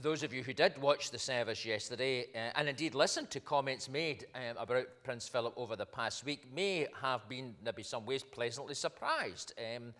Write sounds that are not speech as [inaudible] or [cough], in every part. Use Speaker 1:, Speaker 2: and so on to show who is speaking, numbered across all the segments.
Speaker 1: those of you who did watch the service yesterday uh, and indeed listened to comments made um, about Prince Philip over the past week may have been, maybe some ways, pleasantly surprised. Um,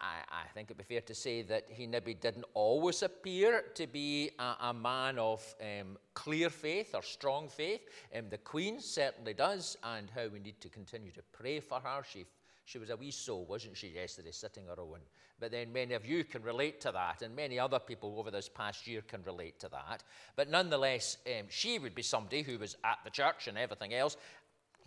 Speaker 1: I, I, think it'd be fair to say that he maybe didn't always appear to be a, a man of um, clear faith or strong faith. Um, the Queen certainly does, and how we need to continue to pray for her. She, she was a wee soul, wasn't she, yesterday, sitting her own. But then many of you can relate to that, and many other people over this past year can relate to that. But nonetheless, um, she would be somebody who was at the church and everything else.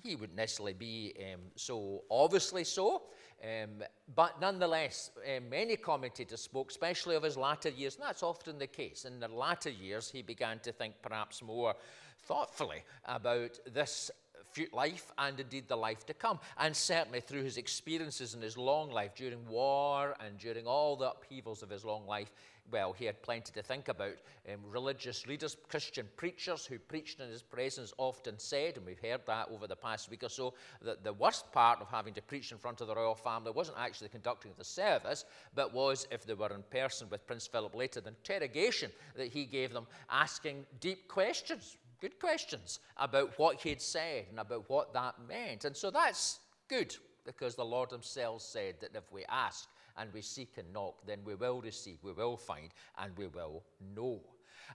Speaker 1: He wouldn't necessarily be um, so obviously so. Um, but nonetheless, um, many commentators spoke, especially of his latter years, and that's often the case. In the latter years, he began to think perhaps more thoughtfully about this life and indeed the life to come. And certainly through his experiences in his long life, during war and during all the upheavals of his long life, well, he had plenty to think about. Um, religious leaders, Christian preachers who preached in his presence often said, and we've heard that over the past week or so, that the worst part of having to preach in front of the royal family wasn't actually conducting the service, but was if they were in person with Prince Philip later, the interrogation that he gave them, asking deep questions good questions about what he'd said and about what that meant. And so that's good because the Lord himself said that if we ask and we seek and knock, then we will receive, we will find, and we will know.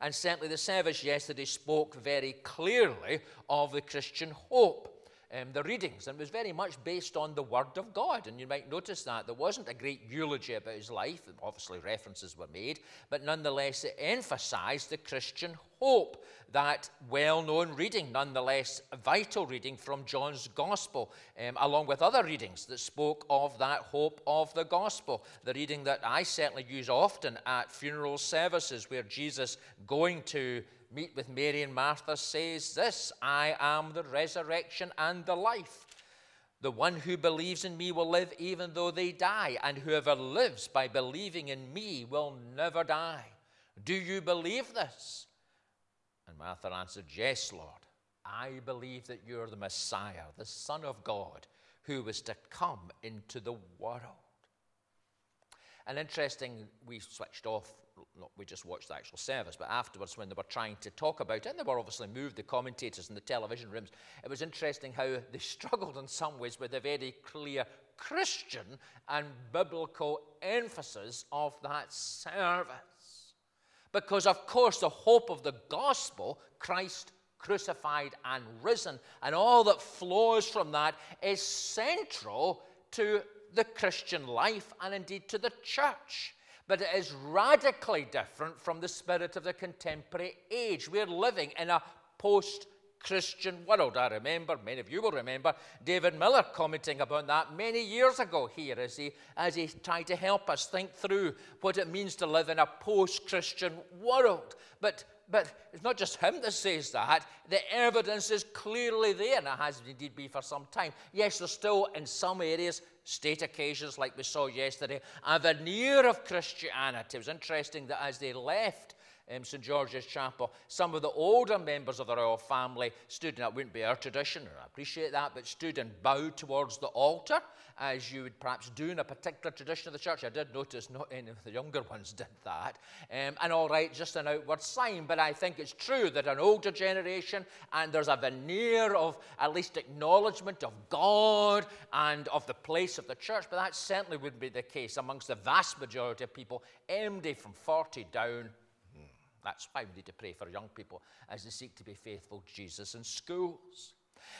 Speaker 1: And certainly the service yesterday spoke very clearly of the Christian hope um, the readings, and it was very much based on the Word of God. And you might notice that there wasn't a great eulogy about his life. Obviously, references were made, but nonetheless, it emphasized the Christian hope. That well known reading, nonetheless, vital reading from John's Gospel, um, along with other readings that spoke of that hope of the Gospel. The reading that I certainly use often at funeral services, where Jesus going to meet with Mary and Martha says this I am the resurrection and the life. The one who believes in me will live even though they die, and whoever lives by believing in me will never die. Do you believe this? And Martha answered, Yes, Lord. I believe that you're the Messiah, the Son of God, who was to come into the world. And interesting, we switched off we just watched the actual service, but afterwards, when they were trying to talk about it, and they were obviously moved, the commentators in the television rooms, it was interesting how they [laughs] struggled in some ways with a very clear Christian and biblical emphasis of that service. Because, of course, the hope of the gospel, Christ crucified and risen, and all that flows from that is central to the Christian life and indeed to the church but it is radically different from the spirit of the contemporary age. We're living in a post Christian world. I remember, many of you will remember, David Miller commenting about that many years ago here as he, as he tried to help us think through what it means to live in a post Christian world. But but it's not just him that says that. The evidence is clearly there, and it has indeed been for some time. Yes, there's still, in some areas, state occasions like we saw yesterday, a veneer of Christianity. It was interesting that as they left um, St George's Chapel, some of the older members of the royal family stood, and that wouldn't be our tradition, and I appreciate that, but stood and bowed towards the altar as you would perhaps do in a particular tradition of the church. I did notice not any of the younger [laughs] ones did that. Um, and all right, just an outward sign, but I think it's true that an older generation, and there's a veneer of at least acknowledgement of God and of the place of the church, but that certainly wouldn't be the case amongst the vast majority of people, MD from 40 down. That's why we need to pray for young people as they seek to be faithful to Jesus in schools.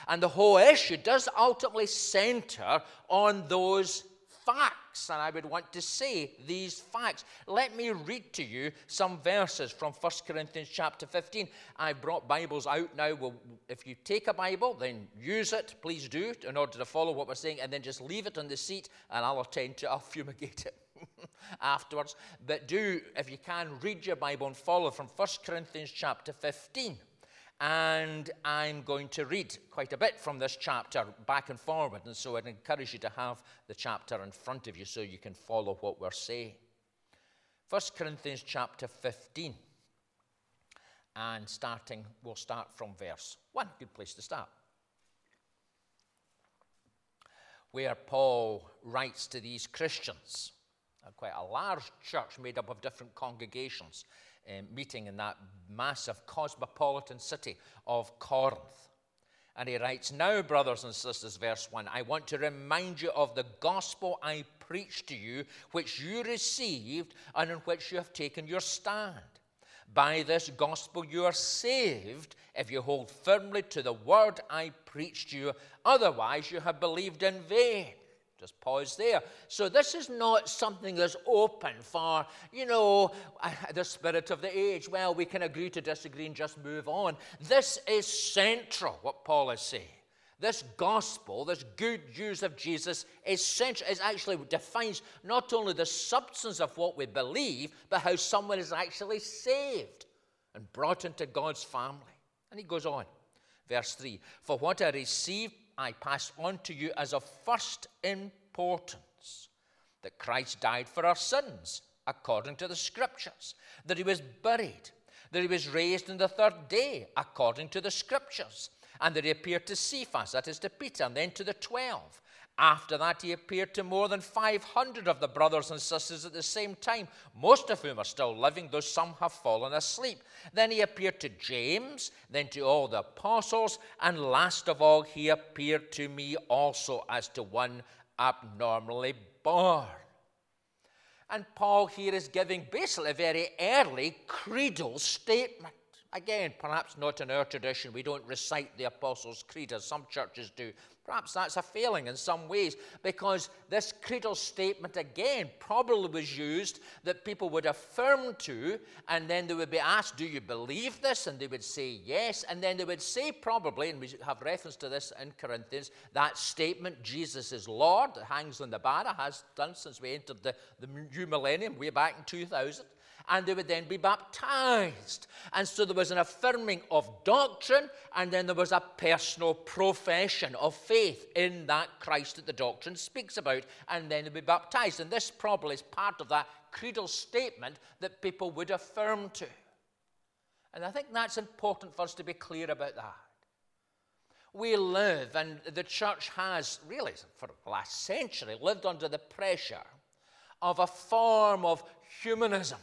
Speaker 1: And the whole issue does ultimately center on those facts. And I would want to say these facts. Let me read to you some verses from 1 Corinthians chapter 15. I brought Bibles out now. Well, if you take a Bible, then use it. Please do in order to follow what we're saying, and then just leave it on the seat, and I'll attend to I'll [laughs] fumigate it. [laughs] afterwards but do if you can read your bible and follow from 1 corinthians chapter 15 and I'm going to read quite a bit from this chapter back and forward. And so I'd encourage you to have the chapter in front of you so you can follow what we're saying. 1 Corinthians chapter 15. And starting, we'll start from verse 1. Good place to start. Where Paul writes to these Christians. Quite a large church made up of different congregations, um, meeting in that massive cosmopolitan city of Corinth. And he writes, Now, brothers and sisters, verse 1, I want to remind you of the gospel I preached to you, which you received and in which you have taken your stand. By this gospel you are saved if you hold firmly to the word I preached to you. Otherwise, you have believed in vain. Just pause there. So, this is not something that's open for, you know, uh, the spirit of the age. Well, we can agree to disagree and just move on. This is central, what Paul is saying. This gospel, this good news of Jesus, is central. It actually defines not only the substance of what we believe, but how someone is actually saved and brought into God's family. And he goes on, verse 3 For what I received I pass on to you as of first importance that Christ died for our sins, according to the Scriptures, that he was buried, that he was raised on the third day, according to the Scriptures, and that he appeared to Cephas, that is to Peter, and then to the twelve. After that, he appeared to more than 500 of the brothers and sisters at the same time, most of whom are still living, though some have fallen asleep. Then he appeared to James, then to all the apostles, and last of all, he appeared to me also as to one abnormally born. And Paul here is giving basically a very early creedal statement. Again, perhaps not in our tradition. We don't recite the Apostles' Creed as some churches do. Perhaps that's a failing in some ways because this creedal statement again probably was used that people would affirm to, and then they would be asked, Do you believe this? And they would say yes. And then they would say, probably, and we have reference to this in Corinthians, that statement, Jesus is Lord, that hangs on the banner, has done since we entered the, the new millennium way back in 2000 and they would then be baptized. And so there was an affirming of doctrine, and then there was a personal profession of faith in that Christ that the doctrine speaks about, and then they'd be baptized. And this probably is part of that creedal statement that people would affirm to. And I think that's important for us to be clear about that. We live, and the church has really, for the last century, lived under the pressure of a form of humanism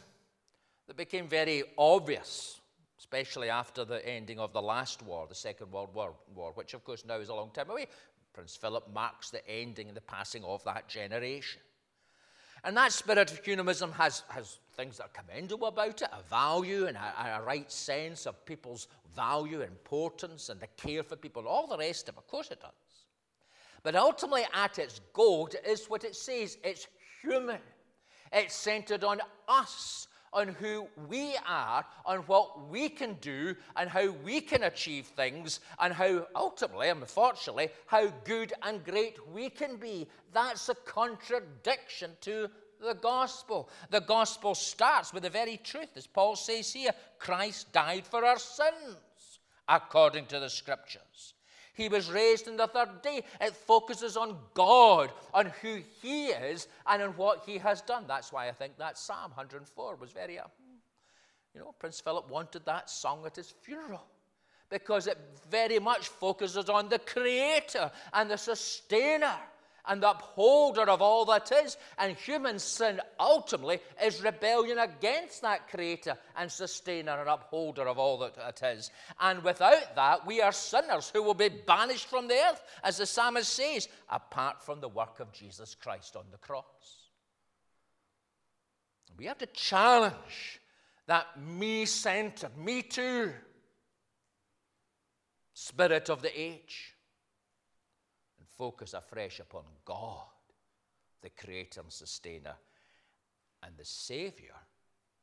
Speaker 1: that became very obvious, especially after the ending of the last war, the Second World War, which of course now is a long time away. Prince Philip marks the ending and the passing of that generation. And that spirit of humanism has, has things that are commendable about it, a value and a, a right sense of people's value, importance, and the care for people, all the rest of it. Of course it does. But ultimately, at its goal, is what it says it's human. It's centered on us, on who we are, on what we can do, and how we can achieve things, and how ultimately, unfortunately, how good and great we can be. That's a contradiction to the gospel. The gospel starts with the very truth, as Paul says here Christ died for our sins, according to the scriptures. He was raised on the third day. It focuses on God, on who He is, and on what He has done. That's why I think that Psalm 104 was very, uh, you know, Prince Philip wanted that sung at his funeral because it very much focuses on the Creator and the Sustainer and the upholder of all that is. And human sin ultimately is rebellion against that creator and sustainer and upholder of all that it is. And without that, we are sinners who will be banished from the earth, as the psalmist says, apart from the work of Jesus Christ on the cross. We have to challenge that me centered, me too spirit of the age focus afresh upon God, the Creator and Sustainer, and the Savior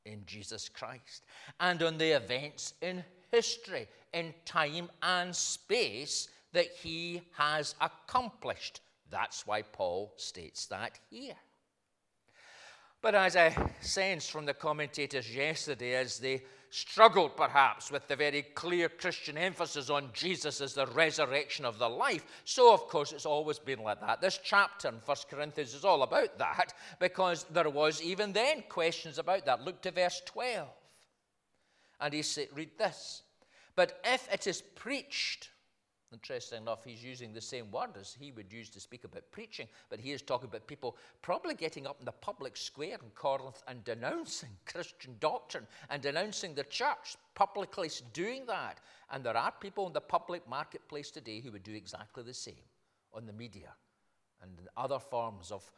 Speaker 1: in Jesus Christ, and on the events in history, in time and space that He has accomplished. That's why Paul states that here. But as I sensed from the commentators yesterday, as they struggled perhaps with the very clear Christian emphasis on Jesus as the resurrection of the life. So, of course, it's always been like that. This chapter in 1 Corinthians is all about that because there was even then questions about that. Look to verse 12. And he said, read this. But if it is preached Interesting enough, he's using the same word as he would use to speak about preaching, but he is talking about people probably getting up in the public square in Corinth and denouncing [laughs] Christian doctrine and denouncing the church, publicly doing that. And there are people in the public marketplace today who would do exactly the same on the media and in other forms of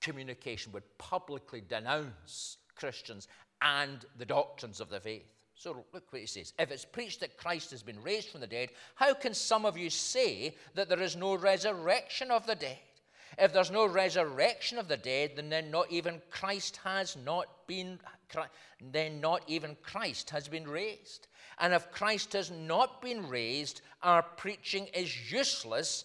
Speaker 1: communication, would publicly denounce Christians and the doctrines of the faith. So look what he says. If it's preached that Christ has been raised from the dead, how can some of you say that there is no resurrection of the dead? If there's no resurrection of the dead, then, not even Christ has not been then not even Christ has been raised. And if Christ has not been raised, our preaching is useless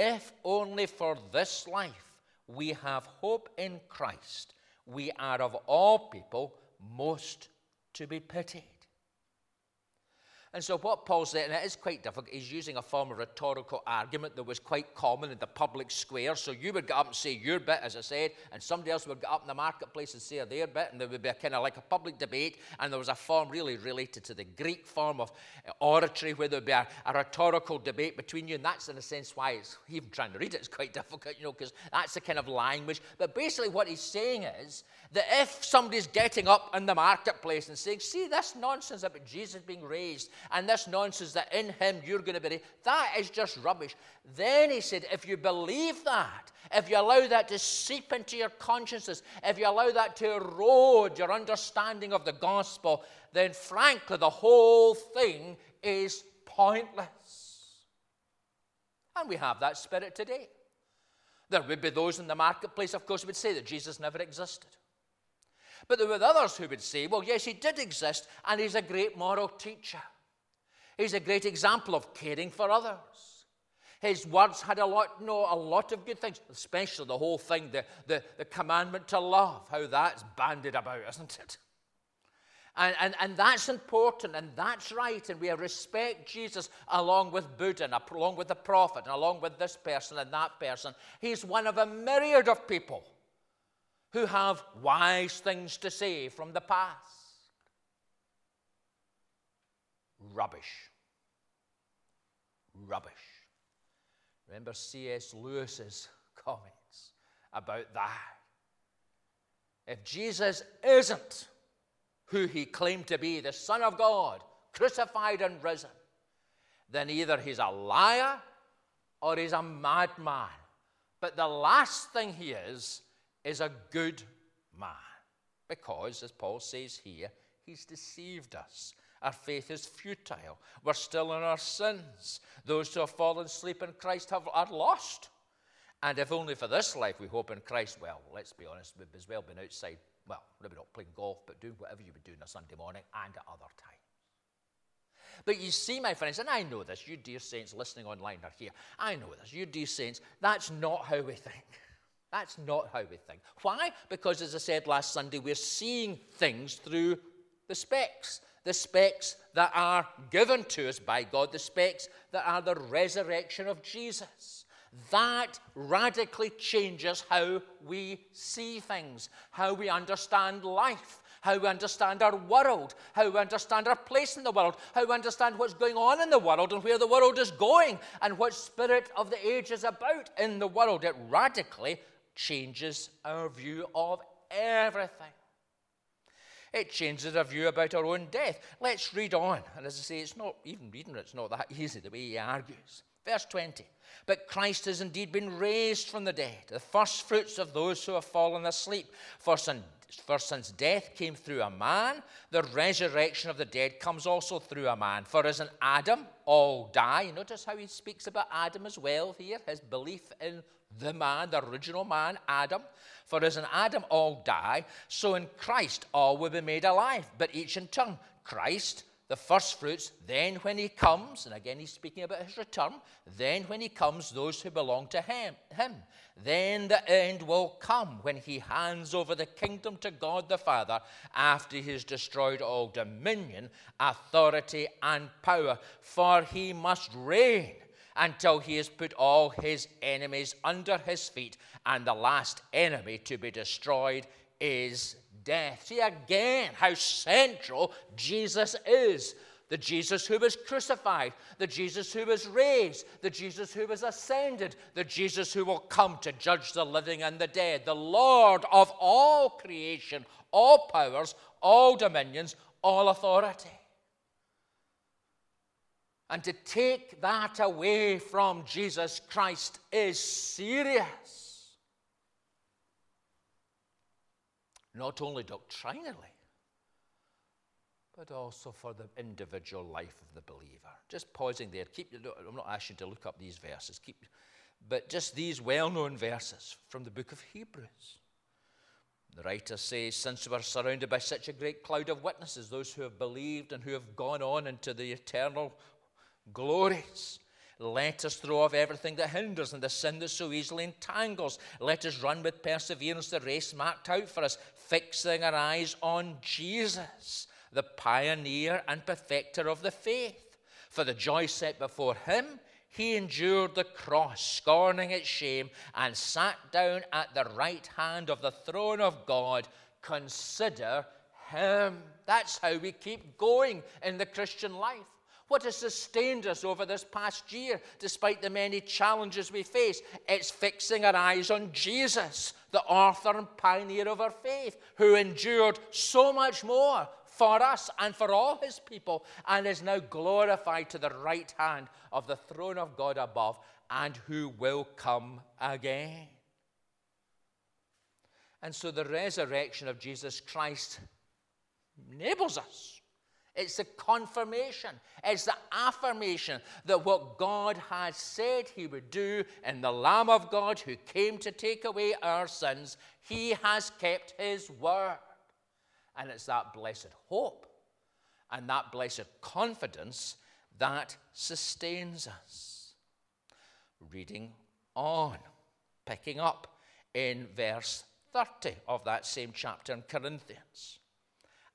Speaker 1: If only for this life we have hope in Christ, we are of all people most to be pitied. And so, what Paul's saying, and it is quite difficult, he's using a form of rhetorical argument that was quite common in the public square. So, you would get up and say your bit, as I said, and somebody else would get up in the marketplace and say their bit, and there would be a kind of like a public debate. And there was a form really related to the Greek form of uh, oratory, where there would be a, a rhetorical debate between you. And that's, in a sense, why it's even trying to read it is quite [laughs] difficult, you know, because that's the kind of language. But basically, what he's saying is that if somebody's getting up in the marketplace and saying, see this nonsense about Jesus being raised, and this nonsense that in him you're going to be, that is just rubbish. Then he said, if you believe that, if you allow that to seep into your consciousness, if you allow that to erode your understanding of the gospel, then frankly, the whole thing is pointless. And we have that spirit today. There would be those in the marketplace, of course, who would say that Jesus never existed. But there were others who would say, well, yes, he did exist, and he's a great moral teacher. He's a great example of caring for others. His words had a lot, no, a lot of good things, especially the whole thing, the, the, the commandment to love, how that's banded about, isn't it? And, and, and that's important and that's right. And we respect Jesus along with Buddha and along with the prophet and along with this person and that person. He's one of a myriad of people who have wise things to say from the past. Rubbish. Rubbish. Remember C.S. Lewis's [laughs] comments about that. If Jesus isn't who he claimed to be, the Son of God, crucified and risen, then either he's a liar or he's a madman. But the last thing he is, is a good man. Because, as Paul says here, he's deceived us. Our faith is futile. We're still in our sins. Those who have fallen asleep in Christ have, are lost. And if only for this life we hope in Christ, well, let's be honest, we've as well been outside, well, maybe not playing golf, but doing whatever you would do on a Sunday morning and at other times. But you see, my friends, and I know this, you dear saints listening online are here. I know this, you dear saints, that's not how we think. [laughs] That's not how we think. Why? Because, as I said last Sunday, we're seeing things through the specs. The specs that are given to us by God, the specs that are the resurrection of Jesus. That radically changes how we see things, how we understand life, how we understand our world, how we understand our place in the world, how we understand what's going on in the world and where the world is going, and what spirit of the age is about in the world. It radically changes our view of everything. It changes our view about our own death. Let's read on. And as I say, it's not even reading it's not that [laughs] easy the way he argues. Verse 20. But Christ has indeed been raised from the dead, the first fruits of those who have fallen asleep. For since, for since death came through a man, the resurrection of the dead comes also through a man. For as in Adam all die, notice how he speaks about Adam as well here, his belief in the man, the original man, Adam. For as in Adam all die, so in Christ all will be made alive, but each in turn. Christ the first fruits, then when he comes, and again he's speaking about his return, then when he comes, those who belong to him, him. Then the end will come when he hands over the kingdom to God the Father after he has destroyed all dominion, authority, and power. For he must reign until he has put all his enemies under his feet, and the last enemy to be destroyed is death. See again how central Jesus is. The Jesus who was crucified, the Jesus who was raised, the Jesus who was ascended, the Jesus who will come to judge the living and the dead, the Lord of all creation, all powers, all dominions, all authority. And to take that away from Jesus Christ is serious. Not only doctrinally, but also for the individual life of the believer. Just pausing there. Keep, I'm not asking you to look up these verses, keep, but just these well known verses from the book of Hebrews. The writer says, Since we are surrounded by such a great cloud of witnesses, those who have believed and who have gone on into the eternal glories, let us throw off everything that hinders and the sin that so easily entangles. Let us run with perseverance the race marked out for us, fixing our eyes on Jesus, the pioneer and perfecter of the faith. For the joy set before him, he endured the cross, scorning its shame, and sat down at the right hand of the throne of God. Consider him. That's how we keep going in the Christian life. What has sustained us over this past year, despite the many challenges we face? It's fixing our eyes on Jesus, the author and pioneer of our faith, who endured so much more for us and for all his people, and is now glorified to the right hand of the throne of God above, and who will come again. And so the resurrection of Jesus Christ enables us it's the confirmation, it's the affirmation that what God has said He would do in the Lamb of God who came to take away our sins, He has kept His word. And it's that blessed hope and that blessed confidence that sustains us. Reading on, picking up in verse 30 of that same chapter in Corinthians.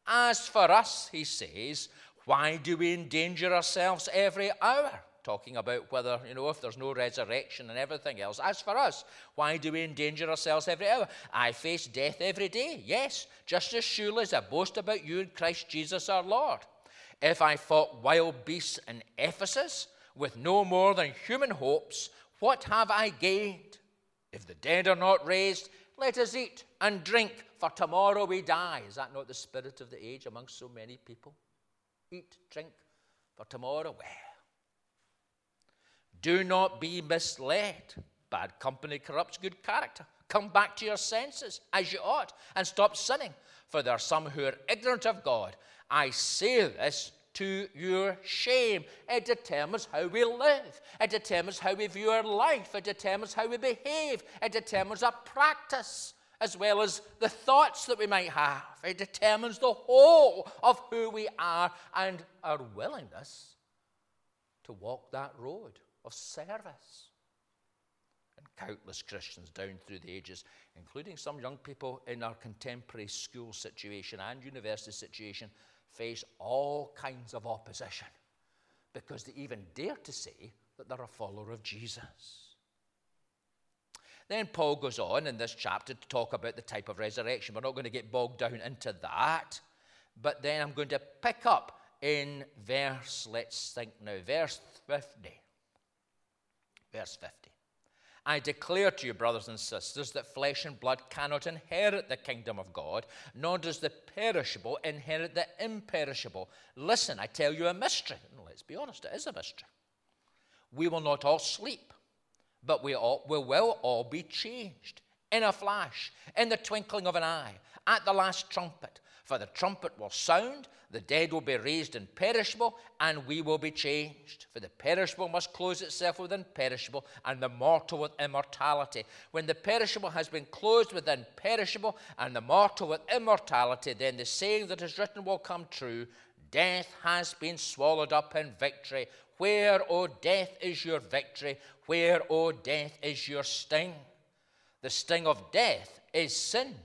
Speaker 1: As for us, he says, why do we endanger ourselves every hour? Talking about whether, you know, if there's no resurrection and everything else. As for us, why do we endanger ourselves every hour? I face death every day, yes, just as surely as I boast about you in Christ Jesus our Lord. If I fought wild beasts in Ephesus with no more than human hopes, what have I gained? If the dead are not raised, let us eat and drink, for tomorrow we die. Is that not the spirit of the age among so many people? Eat, drink, for tomorrow. Well, do not be misled. Bad company corrupts good character. Come back to your senses as you ought and stop sinning, for there are some who are ignorant of God. I say this to your shame. It determines how we live. It determines how we view our life. It determines how we behave. It determines our practice as well as the thoughts that we might have. It determines the whole of who we are and our willingness to walk that road of service. And countless Christians down through the ages, including some young people in our contemporary school situation and university situation, face all kinds of opposition because they even dare to say that they're a follower of Jesus. Then Paul goes on in this chapter to talk about the type of resurrection. We're not going to get bogged down into that. But then I'm going to pick up in verse, let's think now, verse 50. Verse 50. I declare to you, brothers and sisters, that flesh and blood cannot inherit the kingdom of God, nor does the perishable inherit the imperishable. Listen, I tell you a mystery. Let's be honest, it is a mystery. We will not all sleep but we, all, we will all be changed in a flash, in the twinkling of an eye, at the last trumpet. For the trumpet will sound, the dead will be raised imperishable, and we will be changed. For the perishable must close itself with imperishable, and the mortal with immortality. When the perishable has been closed with imperishable, and the mortal with immortality, then the saying that is written will come true Death has been swallowed up in victory. Where, O death, is your victory? Where, O death, is your sting? The sting of death is sin,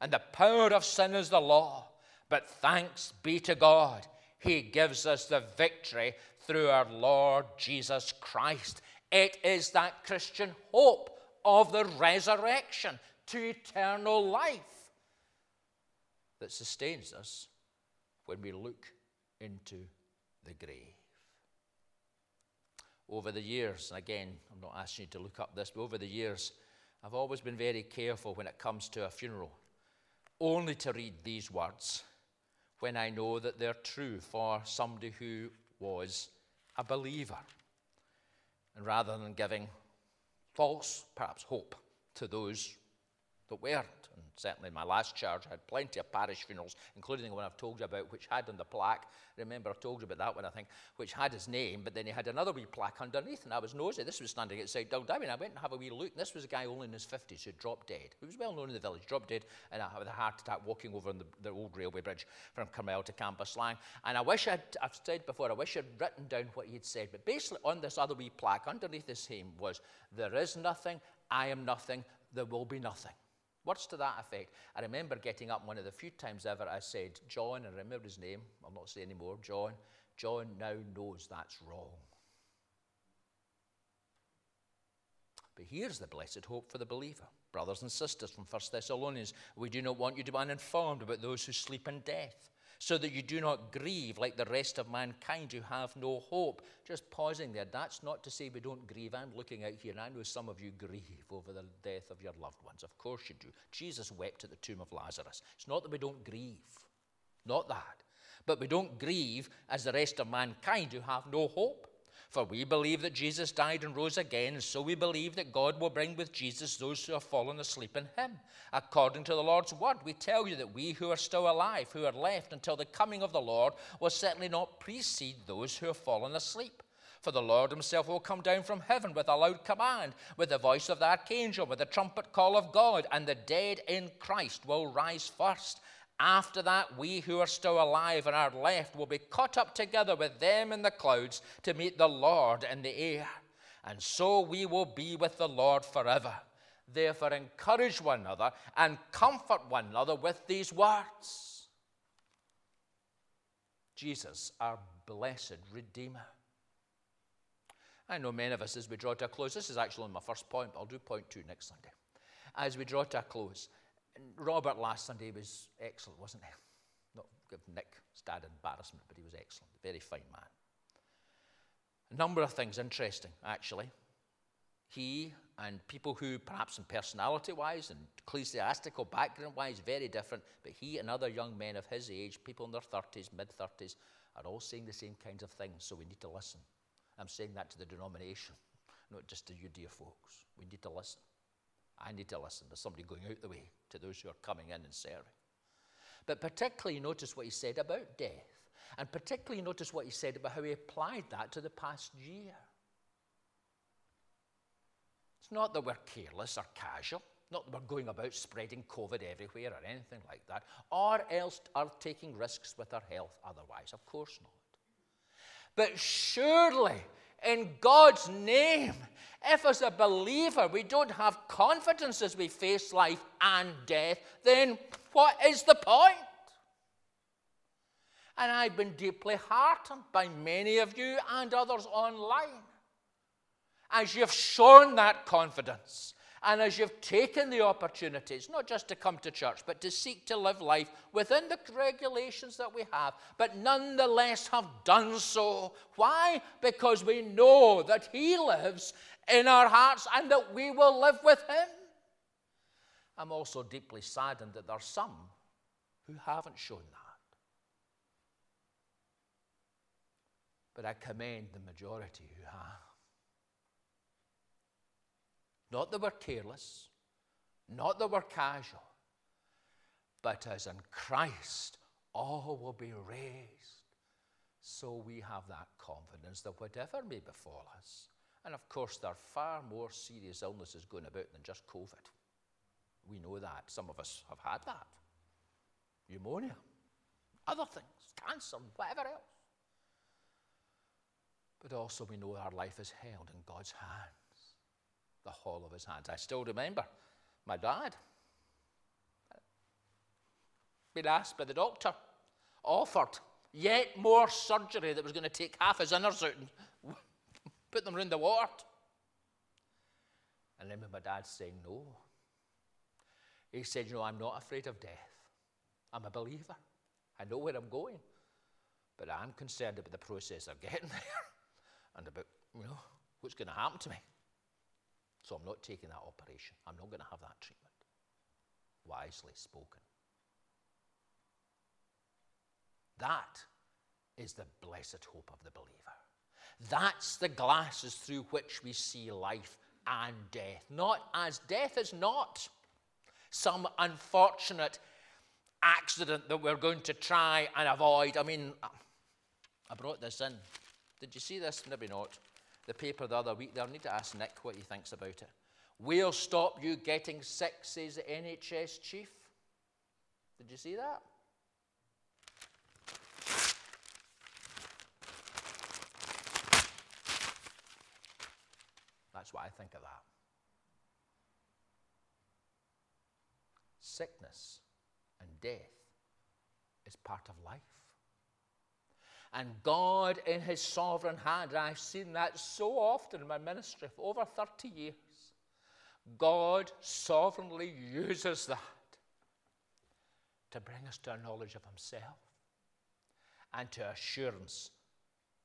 Speaker 1: and the power of sin is the law. But thanks be to God, He gives us the victory through our Lord Jesus Christ. It is that Christian hope of the resurrection to eternal life that sustains us when we look into the grave. Over the years, and again, I'm not asking you to look up this, but over the years, I've always been very careful when it comes to a funeral, only to read these words when I know that they're true for somebody who was a believer. And rather than giving false, perhaps, hope to those that weren't. And certainly in my last charge, I had plenty of parish funerals, including the one I've told you about, which had on the plaque, remember I told you about that one, I think, which had his name, but then he had another wee plaque underneath, and I was nosy. This was standing outside. I mean, I went and have a wee look, and this was a guy only in his 50s who dropped dead, He was well known in the village, dropped dead and I had a heart attack walking over the, the old railway bridge from Carmyle to Cambuslang. And I wish I'd, I've said before, I wish I'd written down what he had said, but basically on this other wee plaque, underneath his name was, There is nothing, I am nothing, there will be nothing. Words to that effect. I remember getting up one of the few times ever I said, John, I remember his name, I'll not say anymore, John. John now knows that's wrong. But here's the blessed hope for the believer. Brothers and sisters from 1 Thessalonians, we do not want you to be uninformed about those who sleep in death so that you do not grieve like the rest of mankind who have no hope. Just pausing there, that's not to say we don't grieve. I'm looking out here, and I know some of you grieve over the death of your loved ones. Of course you do. Jesus wept at the tomb of Lazarus. It's not that we don't grieve, not that. But we don't grieve as the rest of mankind who have no hope. For we believe that Jesus died and rose again, and so we believe that God will bring with Jesus those who have fallen asleep in him. According to the Lord's word, we tell you that we who are still alive, who are left until the coming of the Lord, will certainly not precede those who have fallen asleep. For the Lord himself will come down from heaven with a loud command, with the voice of the archangel, with the trumpet call of God, and the dead in Christ will rise first. After that, we who are still alive and are left will be caught up together with them in the clouds to meet the Lord in the air. And so we will be with the Lord forever. Therefore, encourage one another and comfort one another with these words Jesus, our blessed Redeemer. I know many of us, as we draw to a close, this is actually my first point, but I'll do point two next Sunday. As we draw to a close, Robert last Sunday was excellent, wasn't he? Not give Nick Stad embarrassment, but he was excellent. Very fine man. A number of things interesting, actually. He and people who, perhaps in personality wise and ecclesiastical background wise, very different, but he and other young men of his age, people in their 30s, mid 30s, are all saying the same kinds of things, so we need to listen. I'm saying that to the denomination, not just to you, dear folks. We need to listen. I need to listen. There's somebody going out the way to those who are coming in and serving. But particularly, notice what he said about death. And particularly, notice what he said about how he applied that to the past year. It's not that we're careless or casual, not that we're going about spreading COVID everywhere or anything like that, or else are taking risks with our health otherwise. Of course not. But surely, in God's name, if as a believer we don't have confidence as we face life and death, then what is the point? And I've been deeply heartened by many of you and others online as you've shown that confidence and as you've taken the opportunities, not just to come to church, but to seek to live life within the regulations that we have, but nonetheless have done so. Why? Because we know that He lives in our hearts and that we will live with Him. I'm also deeply saddened that there are some who haven't shown that. But I commend the majority who have. Not that we're careless, not that we're casual, but as in Christ all will be raised. So we have that confidence that whatever may befall us, and of course, there are far more serious illnesses going about than just COVID. We know that. Some of us have had that. Pneumonia, other things, cancer, whatever else. But also, we know our life is held in God's hands, the whole of His hands. I still remember my dad being asked by the doctor, offered yet more surgery that was going to take half his innards out and [laughs] put them around the water. And remember my dad saying no. He said, You know, I'm not afraid of death. I'm a believer. I know where I'm going. But I'm concerned about the process of getting [laughs] there and about, you know, what's going to happen to me. So I'm not taking that operation. I'm not going to have that treatment. Wisely spoken. That is the blessed hope of the believer. That's the glasses through which we see life and death. Not as death is not some unfortunate accident that we're going to try and avoid. I mean, I brought this in. Did you see this? Maybe not. The paper the other week. They'll need to ask Nick what he thinks about it. We'll stop you getting sick, says the NHS chief. Did you see that? That's what I think of that. Sickness and death is part of life. And God, in His sovereign hand, and I've seen that so often in my ministry for over 30 years, God sovereignly uses that to bring us to a knowledge of Himself and to assurance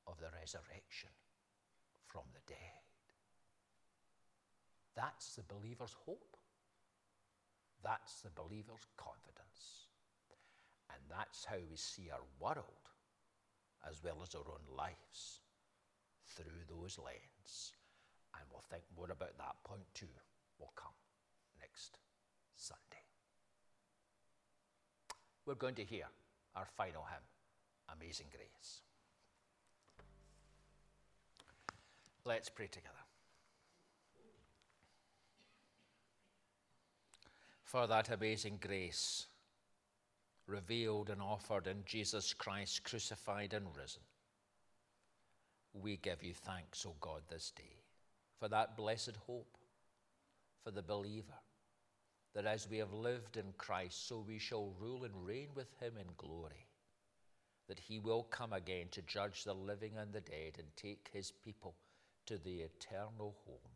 Speaker 1: of the resurrection from the dead. That's the believer's hope. That's the believer's confidence. And that's how we see our world as well as our own lives through those lenses. And we'll think more about that point too. Will come next Sunday. We're going to hear our final hymn, Amazing Grace. Let's pray together. for that amazing grace revealed and offered in Jesus Christ, crucified and risen. We give you thanks, O God, this day for that blessed hope for the believer, that as we have lived in Christ, so we shall rule and reign with him in glory, that he will come again to judge the living and the dead and take his people to the eternal home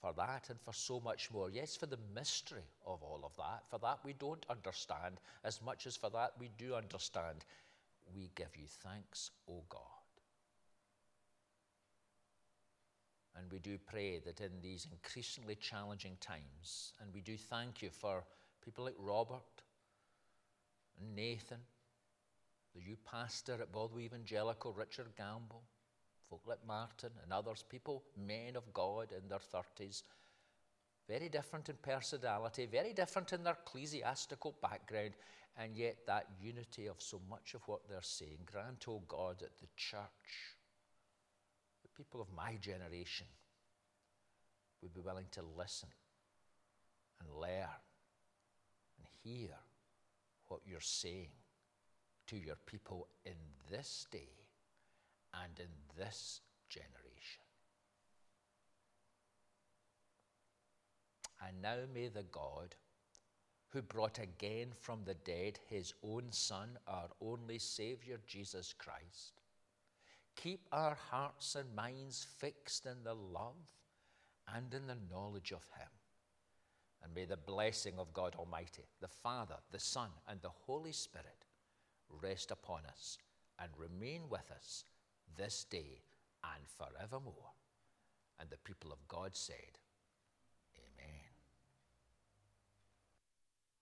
Speaker 1: for that and for so much more. Yes, for the mystery of all of that. For that we don't understand as much as for that we do understand. We give you thanks, O God. And we do pray that in these increasingly challenging times, and we do thank you for people like Robert and Nathan, the youth pastor at Baldwin Evangelical, Richard Gamble, folk like Martin and others, people, men of God in their 30s, very different in personality, very different in their ecclesiastical background, and yet that unity of so much of what they're saying. Grant, O oh God, that the church, the people of my generation, would be willing to listen and learn and hear what you're saying to your people in this day and in this generation. And now may the God who brought again from the dead his own Son, our only Saviour, Jesus Christ, keep our hearts and minds fixed in the love and in the knowledge of him. And may the blessing of God Almighty, the Father, the Son, and the Holy Spirit rest upon us and remain with us this day and forevermore. And the people of God said,